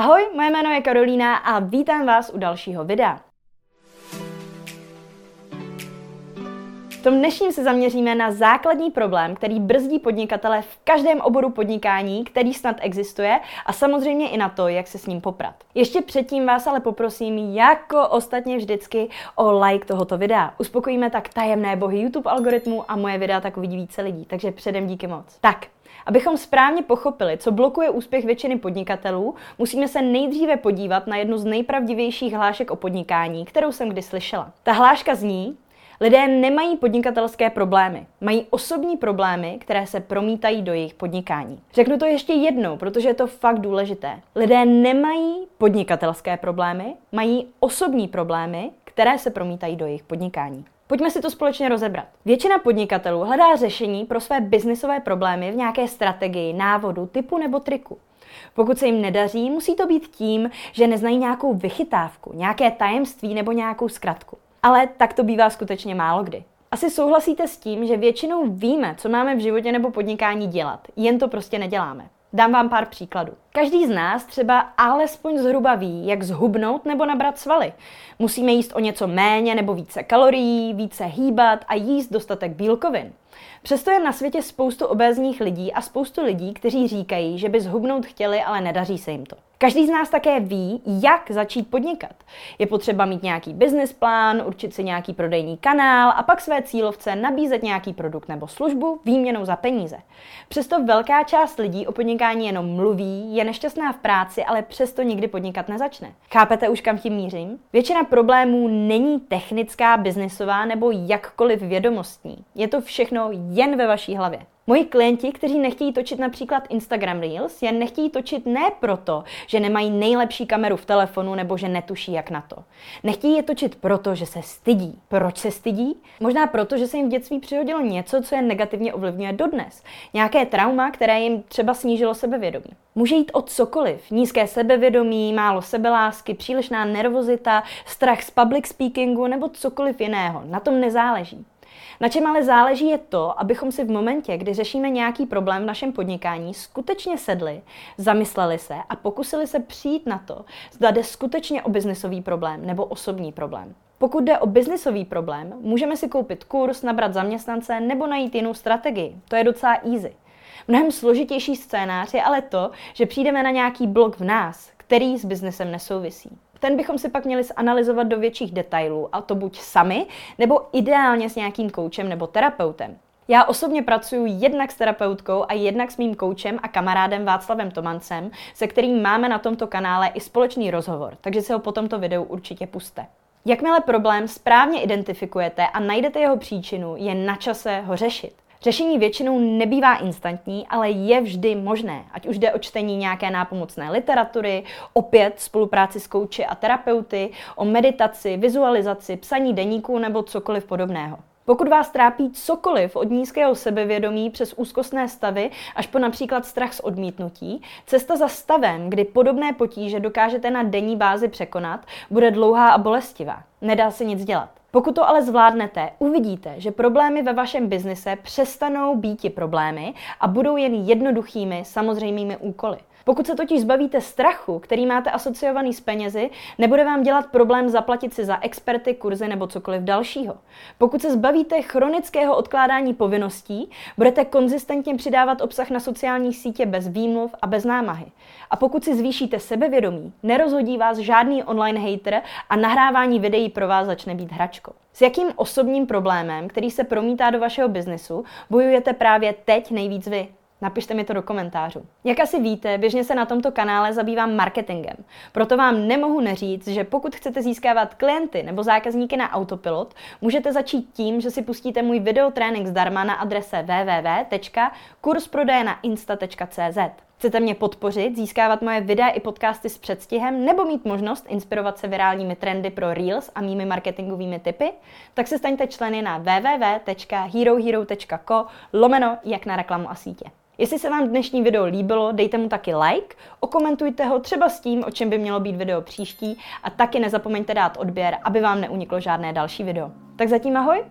Ahoj, moje jméno je Karolína a vítám vás u dalšího videa. V tom dnešním se zaměříme na základní problém, který brzdí podnikatele v každém oboru podnikání, který snad existuje a samozřejmě i na to, jak se s ním poprat. Ještě předtím vás ale poprosím, jako ostatně vždycky, o like tohoto videa. Uspokojíme tak tajemné bohy YouTube algoritmu a moje videa tak uvidí více lidí, takže předem díky moc. Tak, Abychom správně pochopili, co blokuje úspěch většiny podnikatelů, musíme se nejdříve podívat na jednu z nejpravdivějších hlášek o podnikání, kterou jsem kdy slyšela. Ta hláška zní, Lidé nemají podnikatelské problémy, mají osobní problémy, které se promítají do jejich podnikání. Řeknu to ještě jednou, protože je to fakt důležité. Lidé nemají podnikatelské problémy, mají osobní problémy, které se promítají do jejich podnikání. Pojďme si to společně rozebrat. Většina podnikatelů hledá řešení pro své biznisové problémy v nějaké strategii, návodu, typu nebo triku. Pokud se jim nedaří, musí to být tím, že neznají nějakou vychytávku, nějaké tajemství nebo nějakou zkratku. Ale tak to bývá skutečně málo kdy. Asi souhlasíte s tím, že většinou víme, co máme v životě nebo podnikání dělat, jen to prostě neděláme. Dám vám pár příkladů. Každý z nás třeba alespoň zhruba ví, jak zhubnout nebo nabrat svaly. Musíme jíst o něco méně nebo více kalorií, více hýbat a jíst dostatek bílkovin. Přesto je na světě spoustu obézních lidí a spoustu lidí, kteří říkají, že by zhubnout chtěli, ale nedaří se jim to. Každý z nás také ví, jak začít podnikat. Je potřeba mít nějaký business plán, určit si nějaký prodejní kanál a pak své cílovce nabízet nějaký produkt nebo službu výměnou za peníze. Přesto velká část lidí o podnikání jenom mluví, je nešťastná v práci, ale přesto nikdy podnikat nezačne. Chápete už kam tím mířím? Většina problémů není technická, biznisová nebo jakkoliv vědomostní. Je to všechno jen ve vaší hlavě. Moji klienti, kteří nechtějí točit například Instagram Reels, je nechtějí točit ne proto, že nemají nejlepší kameru v telefonu nebo že netuší jak na to. Nechtějí je točit proto, že se stydí. Proč se stydí? Možná proto, že se jim v dětství přihodilo něco, co je negativně ovlivňuje dodnes. Nějaké trauma, které jim třeba snížilo sebevědomí. Může jít o cokoliv. Nízké sebevědomí, málo sebelásky, přílišná nervozita, strach z public speakingu nebo cokoliv jiného. Na tom nezáleží. Na čem ale záleží je to, abychom si v momentě, kdy řešíme nějaký problém v našem podnikání, skutečně sedli, zamysleli se a pokusili se přijít na to, zda jde skutečně o biznisový problém nebo osobní problém. Pokud jde o biznisový problém, můžeme si koupit kurz, nabrat zaměstnance nebo najít jinou strategii. To je docela easy. Mnohem složitější scénář je ale to, že přijdeme na nějaký blok v nás, který s biznesem nesouvisí. Ten bychom si pak měli zanalizovat do větších detailů, a to buď sami, nebo ideálně s nějakým koučem nebo terapeutem. Já osobně pracuji jednak s terapeutkou a jednak s mým koučem a kamarádem Václavem Tomancem, se kterým máme na tomto kanále i společný rozhovor, takže si ho po tomto videu určitě puste. Jakmile problém správně identifikujete a najdete jeho příčinu, je na čase ho řešit. Řešení většinou nebývá instantní, ale je vždy možné, ať už jde o čtení nějaké nápomocné literatury, opět spolupráci s kouči a terapeuty, o meditaci, vizualizaci, psaní deníků nebo cokoliv podobného. Pokud vás trápí cokoliv od nízkého sebevědomí přes úzkostné stavy až po například strach z odmítnutí, cesta za stavem, kdy podobné potíže dokážete na denní bázi překonat, bude dlouhá a bolestivá. Nedá se nic dělat. Pokud to ale zvládnete, uvidíte, že problémy ve vašem biznise přestanou být problémy a budou jen jednoduchými, samozřejmými úkoly. Pokud se totiž zbavíte strachu, který máte asociovaný s penězi, nebude vám dělat problém zaplatit si za experty, kurzy nebo cokoliv dalšího. Pokud se zbavíte chronického odkládání povinností, budete konzistentně přidávat obsah na sociální sítě bez výmluv a bez námahy. A pokud si zvýšíte sebevědomí, nerozhodí vás žádný online hater a nahrávání videí pro vás začne být hračkou. S jakým osobním problémem, který se promítá do vašeho biznesu, bojujete právě teď nejvíc vy? Napište mi to do komentářů. Jak asi víte, běžně se na tomto kanále zabývám marketingem. Proto vám nemohu neříct, že pokud chcete získávat klienty nebo zákazníky na autopilot, můžete začít tím, že si pustíte můj videotrénink zdarma na adrese www.kursprodejnainsta.cz. Chcete mě podpořit, získávat moje videa i podcasty s předstihem nebo mít možnost inspirovat se virálními trendy pro Reels a mými marketingovými tipy? Tak se staňte členy na www.herohero.co lomeno jak na reklamu a sítě. Jestli se vám dnešní video líbilo, dejte mu taky like, okomentujte ho třeba s tím, o čem by mělo být video příští a taky nezapomeňte dát odběr, aby vám neuniklo žádné další video. Tak zatím ahoj